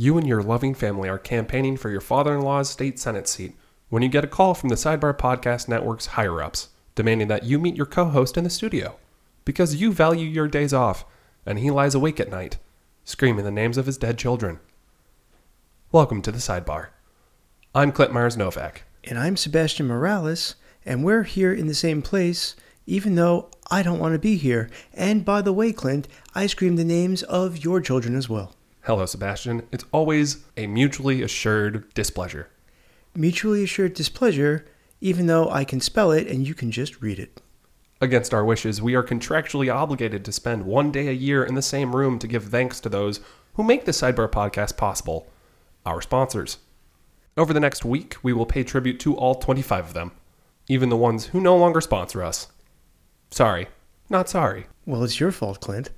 You and your loving family are campaigning for your father in law's state Senate seat when you get a call from the Sidebar Podcast Network's higher ups demanding that you meet your co host in the studio because you value your days off and he lies awake at night, screaming the names of his dead children. Welcome to the Sidebar. I'm Clint Myers Novak. And I'm Sebastian Morales, and we're here in the same place, even though I don't want to be here. And by the way, Clint, I screamed the names of your children as well. Hello, Sebastian. It's always a mutually assured displeasure. Mutually assured displeasure, even though I can spell it and you can just read it. Against our wishes, we are contractually obligated to spend one day a year in the same room to give thanks to those who make the Sidebar podcast possible our sponsors. Over the next week, we will pay tribute to all 25 of them, even the ones who no longer sponsor us. Sorry, not sorry. Well, it's your fault, Clint.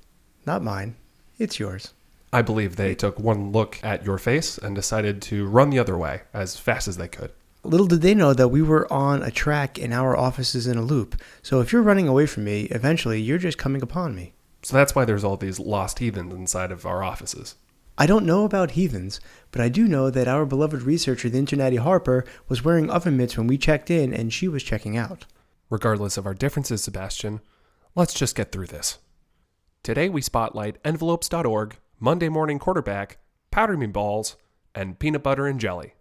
Not mine. It's yours. I believe they took one look at your face and decided to run the other way as fast as they could. Little did they know that we were on a track and our office is in a loop. So if you're running away from me, eventually you're just coming upon me. So that's why there's all these lost heathens inside of our offices. I don't know about heathens, but I do know that our beloved researcher, the Internati Harper, was wearing oven mitts when we checked in and she was checking out. Regardless of our differences, Sebastian, let's just get through this. Today we spotlight envelopes.org, Monday Morning Quarterback, Powder Me Balls, and Peanut Butter and Jelly.